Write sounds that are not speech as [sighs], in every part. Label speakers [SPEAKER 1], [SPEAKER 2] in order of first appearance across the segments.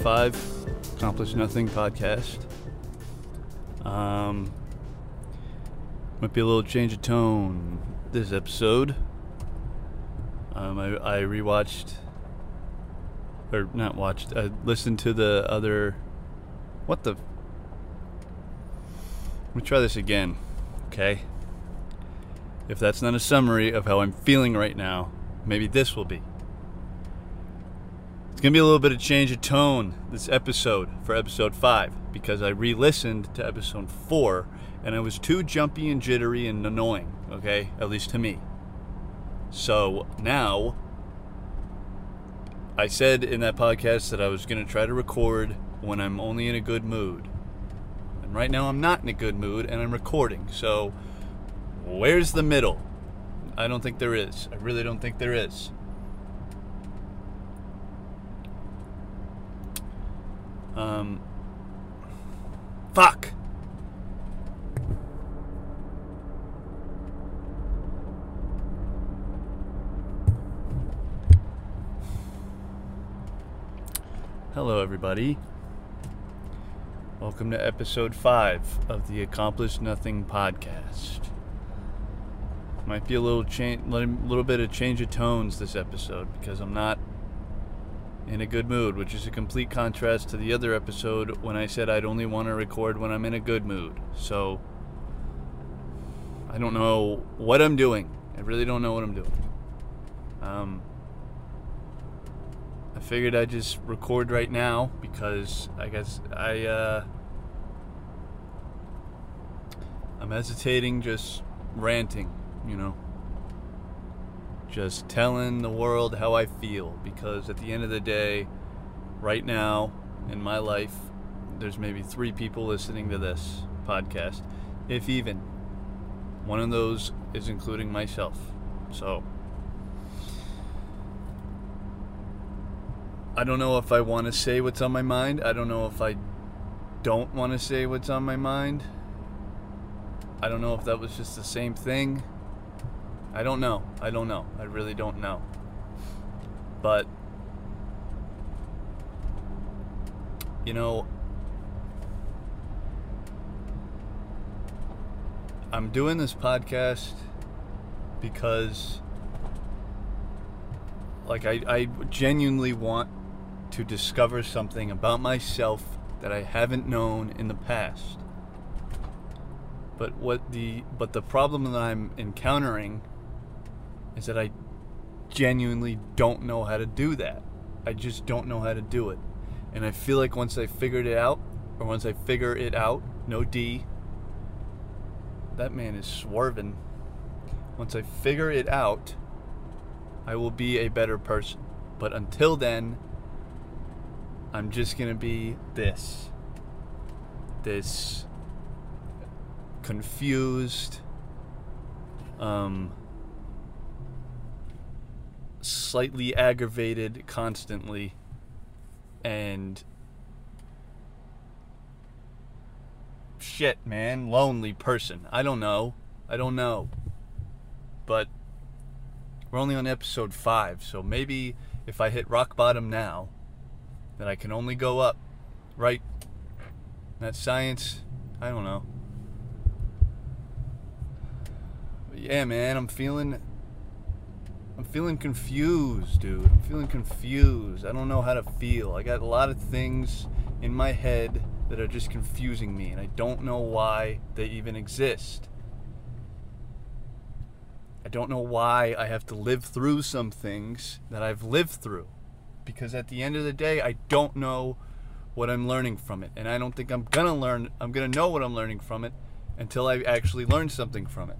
[SPEAKER 1] five, Accomplish Nothing podcast. Um, might be a little change of tone this episode. Um, I, I rewatched, or not watched, I listened to the other. What the? Let me try this again, okay? If that's not a summary of how I'm feeling right now, maybe this will be. It's going to be a little bit of change of tone this episode for episode 5 because I re listened to episode 4 and I was too jumpy and jittery and annoying, okay? At least to me. So now, I said in that podcast that I was going to try to record when I'm only in a good mood. And right now I'm not in a good mood and I'm recording. So, where's the middle? I don't think there is. I really don't think there is. Um, fuck. Hello, everybody. Welcome to episode 5 of the Accomplish Nothing podcast. Might be a little change, a little bit of change of tones this episode because I'm not in a good mood, which is a complete contrast to the other episode when I said I'd only want to record when I'm in a good mood. So I don't know what I'm doing. I really don't know what I'm doing. Um, I figured I'd just record right now because I guess I uh, I'm hesitating, just ranting, you know just telling the world how I feel because at the end of the day, right now in my life, there's maybe three people listening to this podcast, if even. One of those is including myself. So, I don't know if I want to say what's on my mind. I don't know if I don't want to say what's on my mind. I don't know if that was just the same thing. I don't know. I don't know. I really don't know. But, you know, I'm doing this podcast because, like, I, I genuinely want to discover something about myself that I haven't known in the past. But what the but the problem that I'm encountering is that I genuinely don't know how to do that. I just don't know how to do it. And I feel like once I figured it out, or once I figure it out, no D, that man is swerving. Once I figure it out, I will be a better person. But until then, I'm just going to be this. This confused, um, slightly aggravated constantly and shit man lonely person. I don't know. I don't know. But we're only on episode 5 so maybe if i hit rock bottom now then i can only go up right? That science. I don't know. But yeah man i'm feeling I'm feeling confused, dude. I'm feeling confused. I don't know how to feel. I got a lot of things in my head that are just confusing me, and I don't know why they even exist. I don't know why I have to live through some things that I've lived through. Because at the end of the day, I don't know what I'm learning from it. And I don't think I'm going to learn, I'm going to know what I'm learning from it until I actually learn something from it.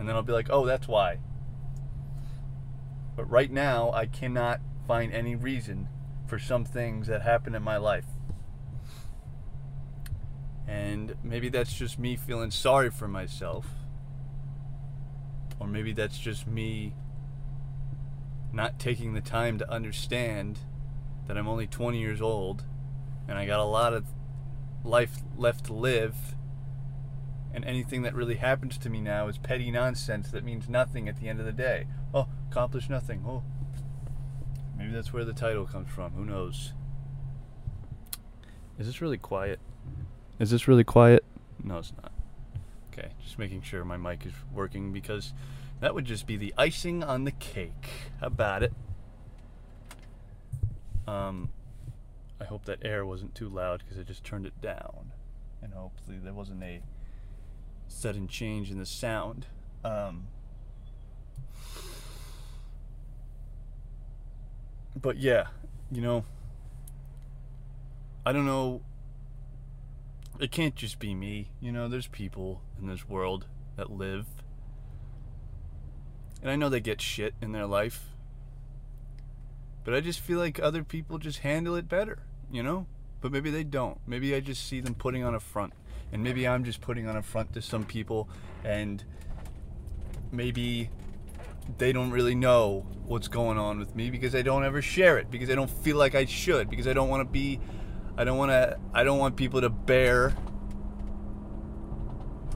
[SPEAKER 1] And then I'll be like, oh, that's why. But right now, I cannot find any reason for some things that happen in my life. And maybe that's just me feeling sorry for myself. Or maybe that's just me not taking the time to understand that I'm only 20 years old and I got a lot of life left to live. And anything that really happens to me now is petty nonsense that means nothing at the end of the day. Accomplish nothing. Oh, maybe that's where the title comes from. Who knows? Is this really quiet? Is this really quiet? No, it's not. Okay, just making sure my mic is working because that would just be the icing on the cake. How about it? Um, I hope that air wasn't too loud because I just turned it down. And hopefully there wasn't a sudden change in the sound. Um, but yeah, you know, I don't know. It can't just be me. You know, there's people in this world that live. And I know they get shit in their life. But I just feel like other people just handle it better, you know? But maybe they don't. Maybe I just see them putting on a front. And maybe I'm just putting on a front to some people. And maybe they don't really know what's going on with me because I don't ever share it because I don't feel like I should because I don't want to be I don't want to I don't want people to bear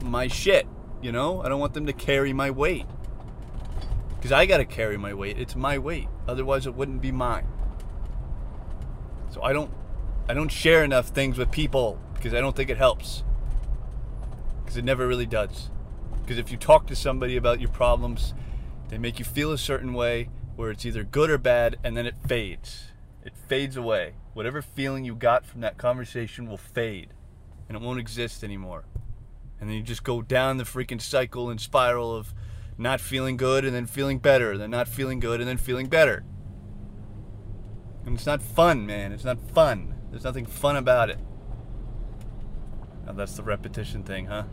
[SPEAKER 1] my shit, you know? I don't want them to carry my weight. Cuz I got to carry my weight. It's my weight. Otherwise it wouldn't be mine. So I don't I don't share enough things with people because I don't think it helps. Cuz it never really does. Because if you talk to somebody about your problems, they make you feel a certain way where it's either good or bad, and then it fades. It fades away. Whatever feeling you got from that conversation will fade, and it won't exist anymore. And then you just go down the freaking cycle and spiral of not feeling good and then feeling better, then not feeling good and then feeling better. And it's not fun, man. It's not fun. There's nothing fun about it. Now that's the repetition thing, huh?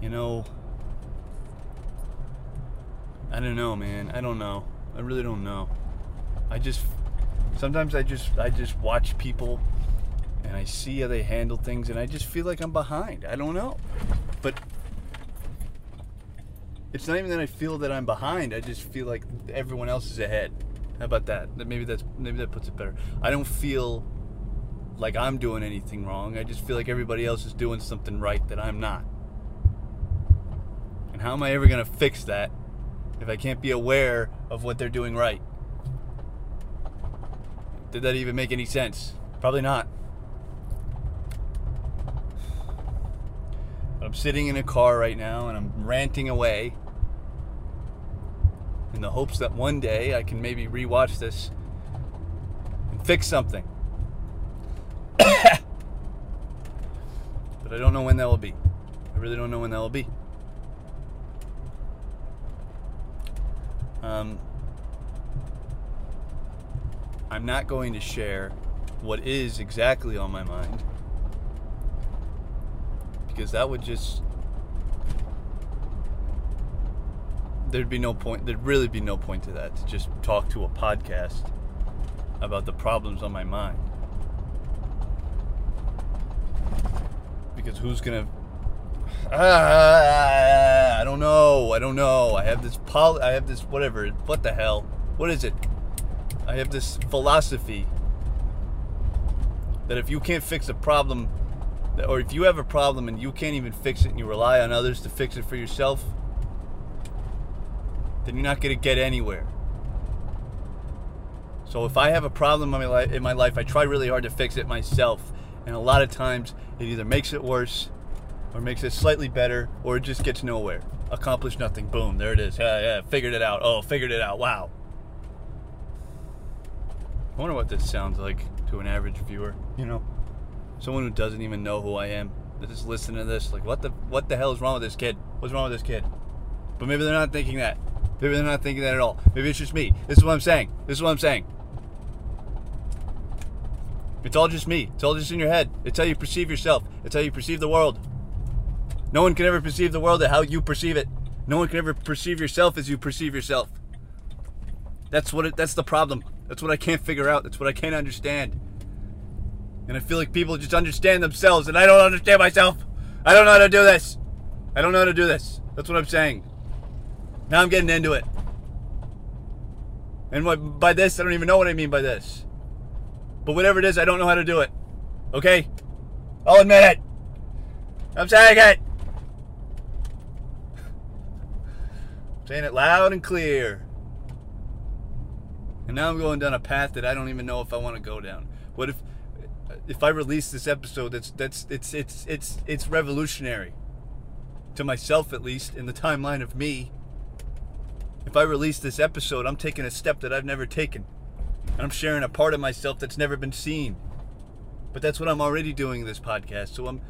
[SPEAKER 1] You know, I don't know, man. I don't know. I really don't know. I just sometimes I just I just watch people and I see how they handle things and I just feel like I'm behind. I don't know. But it's not even that I feel that I'm behind. I just feel like everyone else is ahead. How about that? Maybe that's maybe that puts it better. I don't feel like I'm doing anything wrong. I just feel like everybody else is doing something right that I'm not. And how am I ever going to fix that if I can't be aware of what they're doing right? Did that even make any sense? Probably not. But I'm sitting in a car right now and I'm ranting away in the hopes that one day I can maybe rewatch this and fix something. [coughs] but I don't know when that will be. I really don't know when that will be. Um, I'm not going to share what is exactly on my mind because that would just there'd be no point there'd really be no point to that to just talk to a podcast about the problems on my mind. Because who's gonna Ah, I don't know. I don't know. I have this pol. I have this whatever. What the hell? What is it? I have this philosophy that if you can't fix a problem, or if you have a problem and you can't even fix it, and you rely on others to fix it for yourself, then you're not going to get anywhere. So if I have a problem in my, life, in my life, I try really hard to fix it myself, and a lot of times it either makes it worse or makes it slightly better, or it just gets nowhere. Accomplished nothing. Boom, there it is. Yeah, yeah, figured it out. Oh, figured it out. Wow. I wonder what this sounds like to an average viewer. You know, someone who doesn't even know who I am. That just listening to this, like, what the what the hell is wrong with this kid? What's wrong with this kid? But maybe they're not thinking that. Maybe they're not thinking that at all. Maybe it's just me. This is what I'm saying. This is what I'm saying. It's all just me. It's all just in your head. It's how you perceive yourself. It's how you perceive the world. No one can ever perceive the world as how you perceive it. No one can ever perceive yourself as you perceive yourself. That's what it, that's the problem. That's what I can't figure out. That's what I can't understand. And I feel like people just understand themselves and I don't understand myself. I don't know how to do this. I don't know how to do this. That's what I'm saying. Now I'm getting into it. And what, by this, I don't even know what I mean by this. But whatever it is, I don't know how to do it. Okay? I'll admit it. I'm saying it. Saying it loud and clear. And now I'm going down a path that I don't even know if I want to go down. What if if I release this episode that's that's it's it's it's it's revolutionary to myself at least in the timeline of me. If I release this episode, I'm taking a step that I've never taken. And I'm sharing a part of myself that's never been seen. But that's what I'm already doing in this podcast. So I'm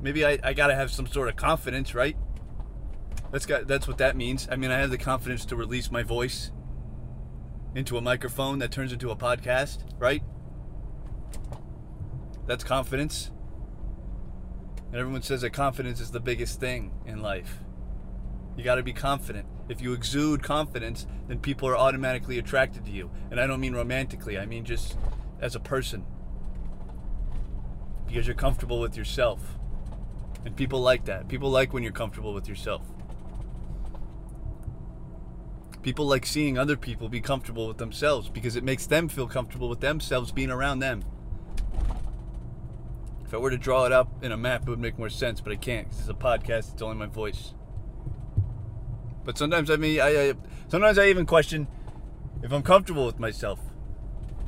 [SPEAKER 1] maybe I, I gotta have some sort of confidence, right? That's got that's what that means. I mean I have the confidence to release my voice into a microphone that turns into a podcast, right? That's confidence. And everyone says that confidence is the biggest thing in life. You got to be confident. If you exude confidence, then people are automatically attracted to you. And I don't mean romantically, I mean just as a person. Because you're comfortable with yourself. And people like that. People like when you're comfortable with yourself. People like seeing other people be comfortable with themselves because it makes them feel comfortable with themselves being around them. If I were to draw it up in a map, it would make more sense, but I can't because it's a podcast. It's only my voice. But sometimes I mean, I, I sometimes I even question if I'm comfortable with myself.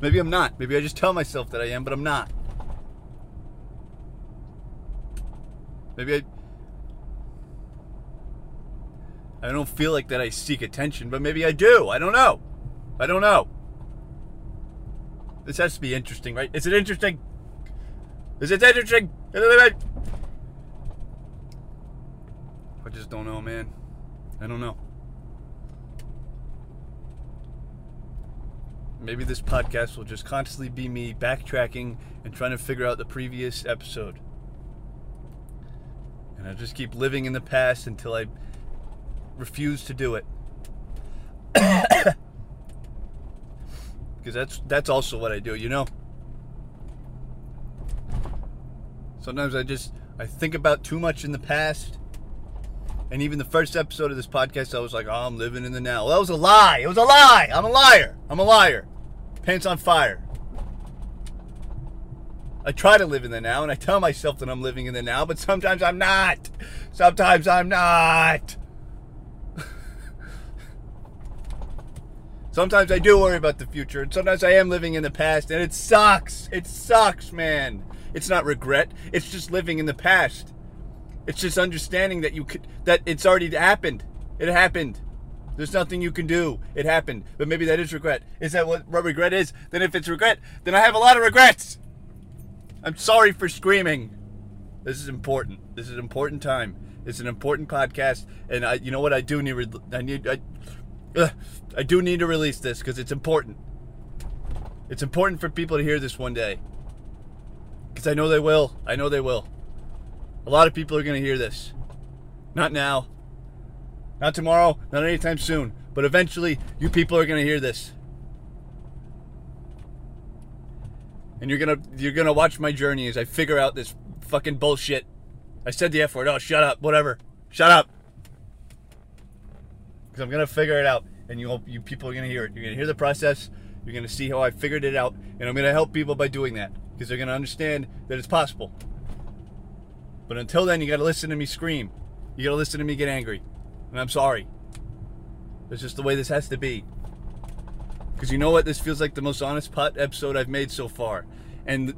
[SPEAKER 1] Maybe I'm not. Maybe I just tell myself that I am, but I'm not. Maybe I I don't feel like that I seek attention, but maybe I do. I don't know. I don't know. This has to be interesting, right? Is it interesting? Is it interesting? I just don't know, man. I don't know. Maybe this podcast will just constantly be me backtracking and trying to figure out the previous episode. And I just keep living in the past until I refuse to do it. [coughs] Because that's that's also what I do, you know. Sometimes I just I think about too much in the past. And even the first episode of this podcast, I was like, "Oh, I'm living in the now." Well, that was a lie. It was a lie. I'm a liar. I'm a liar. Pants on fire. I try to live in the now, and I tell myself that I'm living in the now, but sometimes I'm not. Sometimes I'm not. Sometimes I do worry about the future, and sometimes I am living in the past, and it sucks. It sucks, man. It's not regret. It's just living in the past. It's just understanding that you could that it's already happened. It happened. There's nothing you can do. It happened. But maybe that is regret. Is that what, regret is? Then if it's regret, then I have a lot of regrets. I'm sorry for screaming. This is important. This is an important time. It's an important podcast, and I, you know what? I do need. I need. I, I do need to release this because it's important. It's important for people to hear this one day. Because I know they will. I know they will. A lot of people are going to hear this. Not now. Not tomorrow. Not anytime soon. But eventually, you people are going to hear this. And you're gonna you're gonna watch my journey as I figure out this fucking bullshit. I said the F word. Oh, shut up. Whatever. Shut up because I'm gonna figure it out, and you you people are gonna hear it. You're gonna hear the process. You're gonna see how I figured it out, and I'm gonna help people by doing that because they're gonna understand that it's possible. But until then, you gotta listen to me scream. You gotta listen to me get angry, and I'm sorry. It's just the way this has to be. Because you know what? This feels like the most honest putt episode I've made so far, and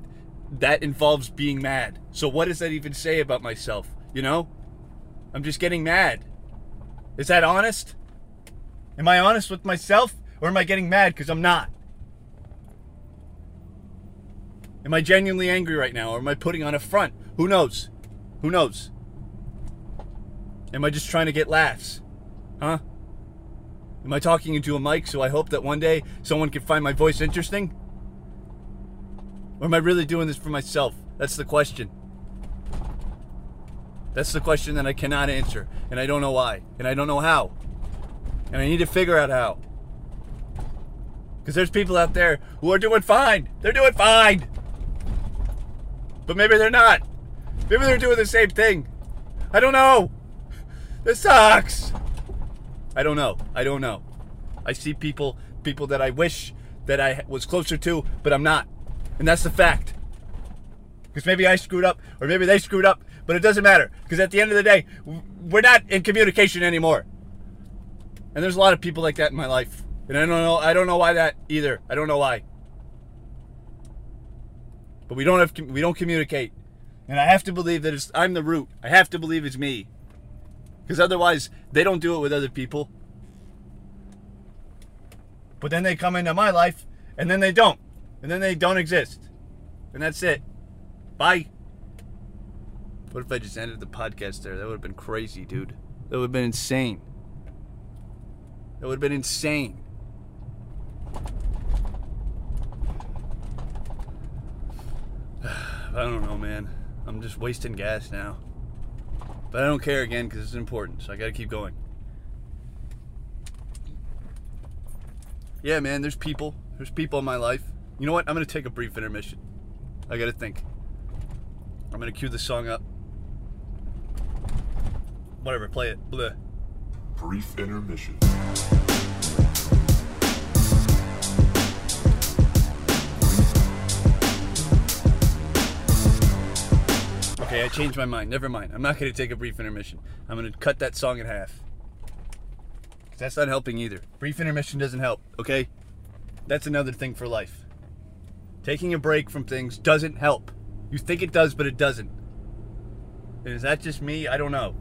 [SPEAKER 1] that involves being mad. So what does that even say about myself? You know, I'm just getting mad. Is that honest? Am I honest with myself or am I getting mad because I'm not? Am I genuinely angry right now or am I putting on a front? Who knows? Who knows? Am I just trying to get laughs? Huh? Am I talking into a mic so I hope that one day someone can find my voice interesting? Or am I really doing this for myself? That's the question. That's the question that I cannot answer, and I don't know why, and I don't know how. And I need to figure out how. Because there's people out there who are doing fine. They're doing fine. But maybe they're not. Maybe they're doing the same thing. I don't know. This sucks. I don't know. I don't know. I see people people that I wish that I was closer to, but I'm not. And that's the fact. Because maybe I screwed up, or maybe they screwed up, but it doesn't matter. Because at the end of the day, we're not in communication anymore. And there's a lot of people like that in my life. And I don't know I don't know why that either. I don't know why. But we don't have we don't communicate. And I have to believe that it's I'm the root. I have to believe it's me. Cuz otherwise they don't do it with other people. But then they come into my life and then they don't. And then they don't exist. And that's it. Bye. What if I just ended the podcast there? That would have been crazy, dude. That would have been insane. That would have been insane. [sighs] I don't know, man. I'm just wasting gas now. But I don't care again because it's important, so I gotta keep going. Yeah, man, there's people. There's people in my life. You know what? I'm gonna take a brief intermission. I gotta think. I'm gonna cue the song up. Whatever, play it. Bleh.
[SPEAKER 2] Brief intermission.
[SPEAKER 1] Okay, I changed my mind. Never mind. I'm not going to take a brief intermission. I'm going to cut that song in half. that's not helping either. Brief intermission doesn't help, okay? That's another thing for life. Taking a break from things doesn't help. You think it does, but it doesn't. And is that just me? I don't know.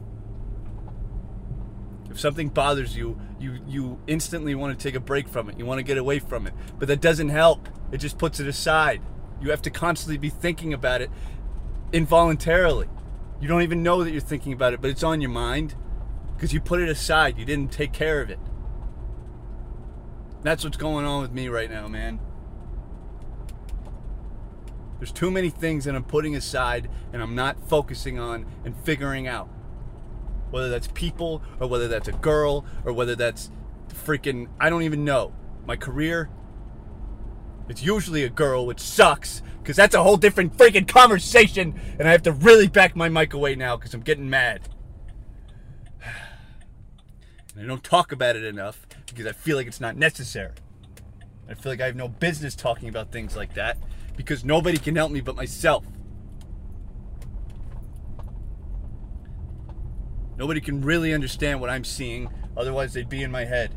[SPEAKER 1] If something bothers you, you you instantly want to take a break from it. You want to get away from it. But that doesn't help. It just puts it aside. You have to constantly be thinking about it involuntarily. You don't even know that you're thinking about it, but it's on your mind because you put it aside. You didn't take care of it. That's what's going on with me right now, man. There's too many things that I'm putting aside and I'm not focusing on and figuring out. Whether that's people or whether that's a girl or whether that's freaking, I don't even know. My career, it's usually a girl, which sucks because that's a whole different freaking conversation. And I have to really back my mic away now because I'm getting mad. [sighs] And I don't talk about it enough because I feel like it's not necessary. I feel like I have no business talking about things like that because nobody can help me but myself. Nobody can really understand what I'm seeing, otherwise, they'd be in my head.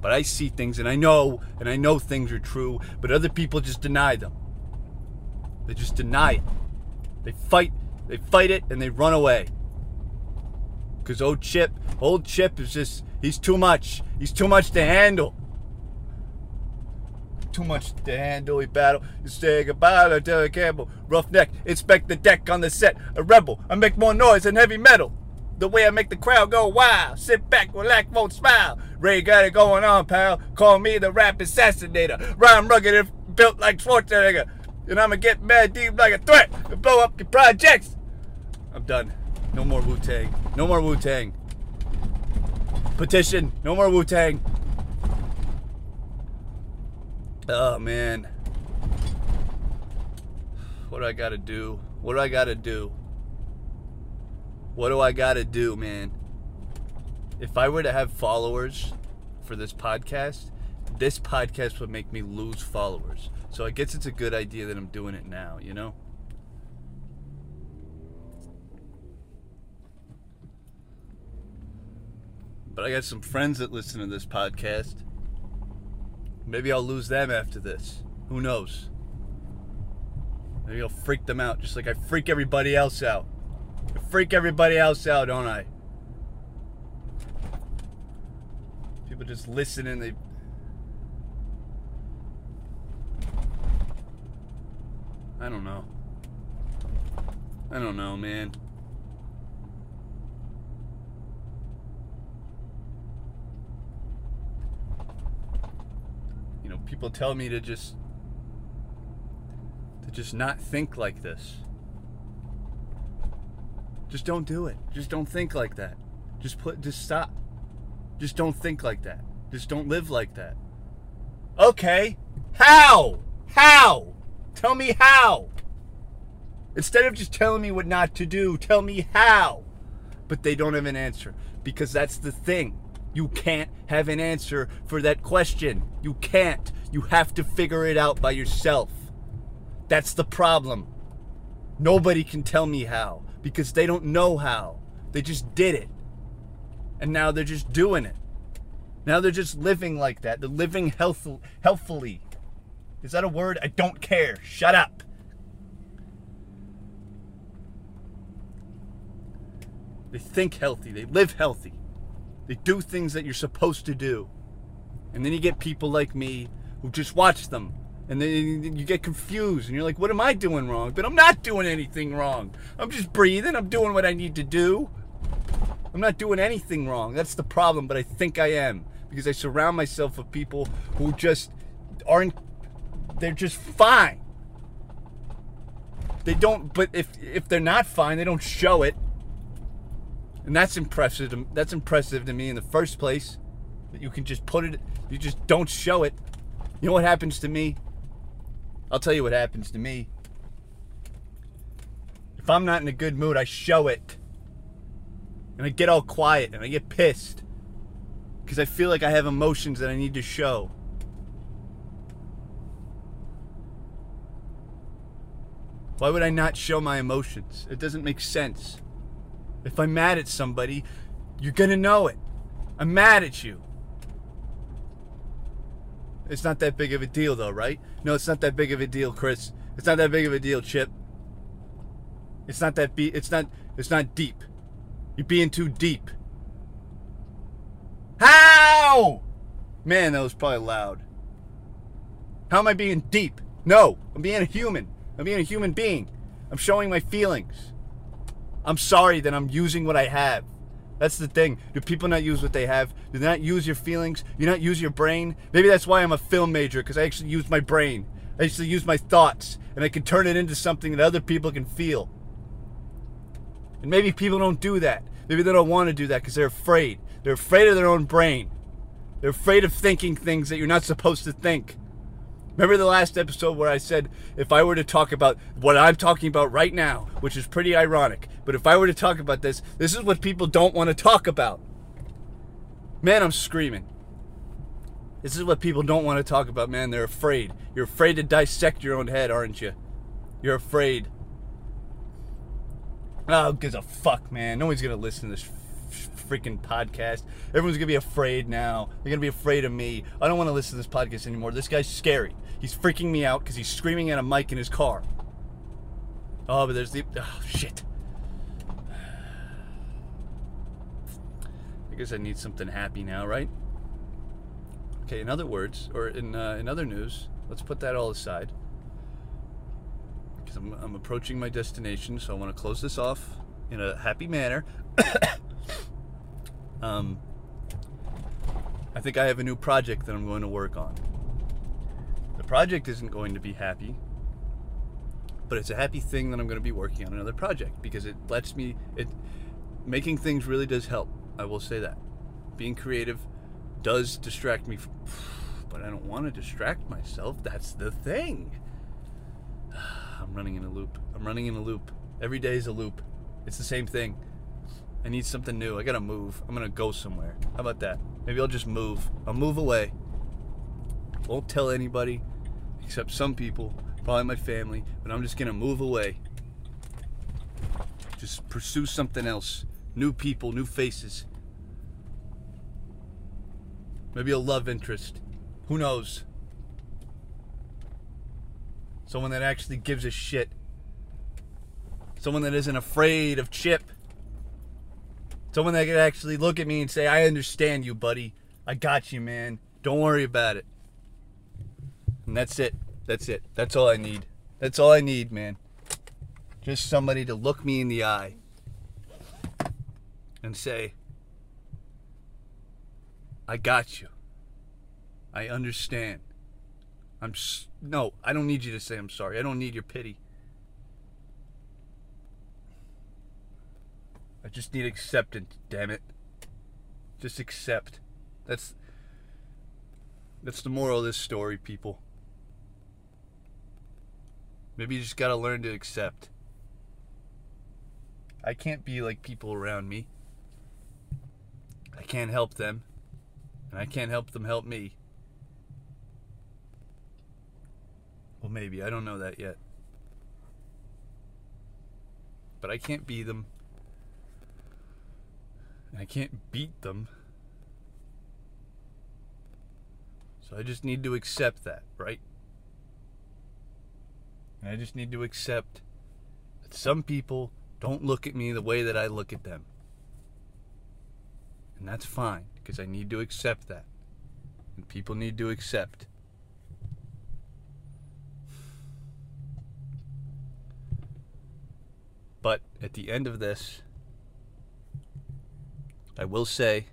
[SPEAKER 1] But I see things and I know, and I know things are true, but other people just deny them. They just deny it. They fight, they fight it, and they run away. Because old Chip, old Chip is just, he's too much. He's too much to handle. Too much to handle, he battle. You say goodbye to Terry Campbell. Roughneck, inspect the deck on the set. A rebel, I make more noise than heavy metal. The way I make the crowd go wild. Sit back, relax, won't smile. Ray got it going on, pal. Call me the rap assassinator. Rhyme rugged and built like Schwarzenegger. And I'ma get mad deep like a threat and blow up your projects. I'm done. No more Wu Tang. No more Wu Tang. Petition. No more Wu Tang. Oh man. What do I gotta do? What do I gotta do? What do I gotta do, man? If I were to have followers for this podcast, this podcast would make me lose followers. So I guess it's a good idea that I'm doing it now, you know? But I got some friends that listen to this podcast. Maybe I'll lose them after this. Who knows? Maybe I'll freak them out just like I freak everybody else out. I freak everybody else out, don't I? People just listen and they. I don't know. I don't know, man. People tell me to just to just not think like this. Just don't do it. Just don't think like that. Just put just stop. Just don't think like that. Just don't live like that. Okay. How? How? Tell me how. Instead of just telling me what not to do, tell me how. But they don't have an answer because that's the thing. You can't have an answer for that question. You can't. You have to figure it out by yourself. That's the problem. Nobody can tell me how because they don't know how. They just did it. And now they're just doing it. Now they're just living like that. They're living health- healthfully. Is that a word? I don't care. Shut up. They think healthy. They live healthy. They do things that you're supposed to do. And then you get people like me who just watch them. And then you get confused and you're like, what am I doing wrong? But I'm not doing anything wrong. I'm just breathing. I'm doing what I need to do. I'm not doing anything wrong. That's the problem, but I think I am because I surround myself with people who just aren't they're just fine. They don't but if if they're not fine, they don't show it. And that's impressive to, that's impressive to me in the first place that you can just put it you just don't show it. You know what happens to me? I'll tell you what happens to me. If I'm not in a good mood, I show it. And I get all quiet and I get pissed. Because I feel like I have emotions that I need to show. Why would I not show my emotions? It doesn't make sense. If I'm mad at somebody, you're gonna know it. I'm mad at you. It's not that big of a deal, though, right? No, it's not that big of a deal, Chris. It's not that big of a deal, Chip. It's not that be. It's not. It's not deep. You're being too deep. How? Man, that was probably loud. How am I being deep? No, I'm being a human. I'm being a human being. I'm showing my feelings. I'm sorry that I'm using what I have. That's the thing. Do people not use what they have? Do they not use your feelings? Do you not use your brain? Maybe that's why I'm a film major, because I actually use my brain. I actually use my thoughts, and I can turn it into something that other people can feel. And maybe people don't do that. Maybe they don't want to do that because they're afraid. They're afraid of their own brain. They're afraid of thinking things that you're not supposed to think. Remember the last episode where I said if I were to talk about what I'm talking about right now, which is pretty ironic, but if I were to talk about this, this is what people don't want to talk about. Man, I'm screaming. This is what people don't want to talk about, man. They're afraid. You're afraid to dissect your own head, aren't you? You're afraid. Oh, gives a fuck, man? No one's gonna listen to this freaking podcast. Everyone's gonna be afraid now. They're gonna be afraid of me. I don't want to listen to this podcast anymore. This guy's scary. He's freaking me out because he's screaming at a mic in his car. Oh, but there's the oh shit. I guess I need something happy now, right? Okay. In other words, or in uh, in other news, let's put that all aside because I'm, I'm approaching my destination, so I want to close this off in a happy manner. [coughs] um, I think I have a new project that I'm going to work on. The project isn't going to be happy, but it's a happy thing that I'm going to be working on another project because it lets me it making things really does help. I will say that. Being creative does distract me, from, but I don't want to distract myself. That's the thing. [sighs] I'm running in a loop. I'm running in a loop. Every day is a loop. It's the same thing. I need something new. I gotta move. I'm gonna go somewhere. How about that? Maybe I'll just move. I'll move away. Won't tell anybody, except some people, probably my family, but I'm just gonna move away. Just pursue something else. New people, new faces. Maybe a love interest. Who knows? Someone that actually gives a shit. Someone that isn't afraid of Chip. Someone that could actually look at me and say, I understand you, buddy. I got you, man. Don't worry about it. And that's it. That's it. That's all I need. That's all I need, man. Just somebody to look me in the eye and say, I got you. I understand. I'm s- no, I don't need you to say I'm sorry. I don't need your pity. I just need acceptance, damn it. Just accept. That's that's the moral of this story, people. Maybe you just got to learn to accept. I can't be like people around me. I can't help them, and I can't help them help me. Well, maybe. I don't know that yet. But I can't be them. And I can't beat them. So I just need to accept that, right? And I just need to accept that some people don't look at me the way that I look at them. And that's fine, because I need to accept that. And people need to accept. But at the end of this, I will say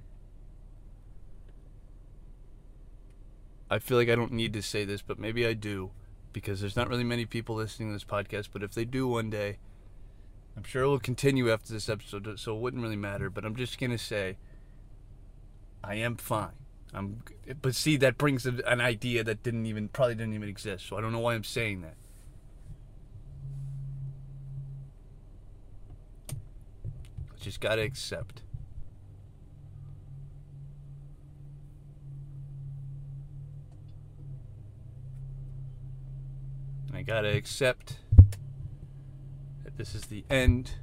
[SPEAKER 1] I feel like I don't need to say this, but maybe I do because there's not really many people listening to this podcast. But if they do one day, I'm sure it will continue after this episode, so it wouldn't really matter. But I'm just gonna say, I am fine. I'm, but see, that brings an idea that didn't even probably didn't even exist. So I don't know why I'm saying that. Just gotta accept. I gotta accept that this is the end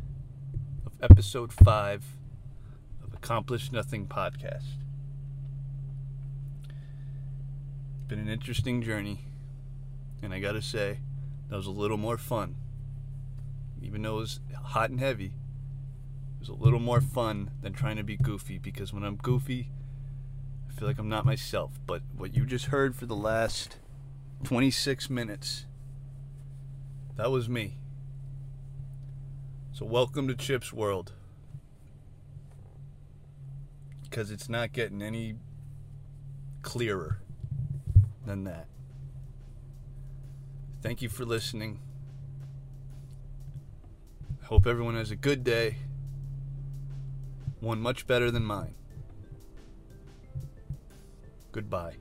[SPEAKER 1] of episode 5 of Accomplished Nothing podcast. It's been an interesting journey, and I gotta say, that was a little more fun. Even though it was hot and heavy, it was a little more fun than trying to be goofy because when I'm goofy, I feel like I'm not myself. But what you just heard for the last 26 minutes that was me. So, welcome to Chip's World. Because it's not getting any clearer than that. Thank you for listening. Hope everyone has a good day. One much better than mine. Goodbye.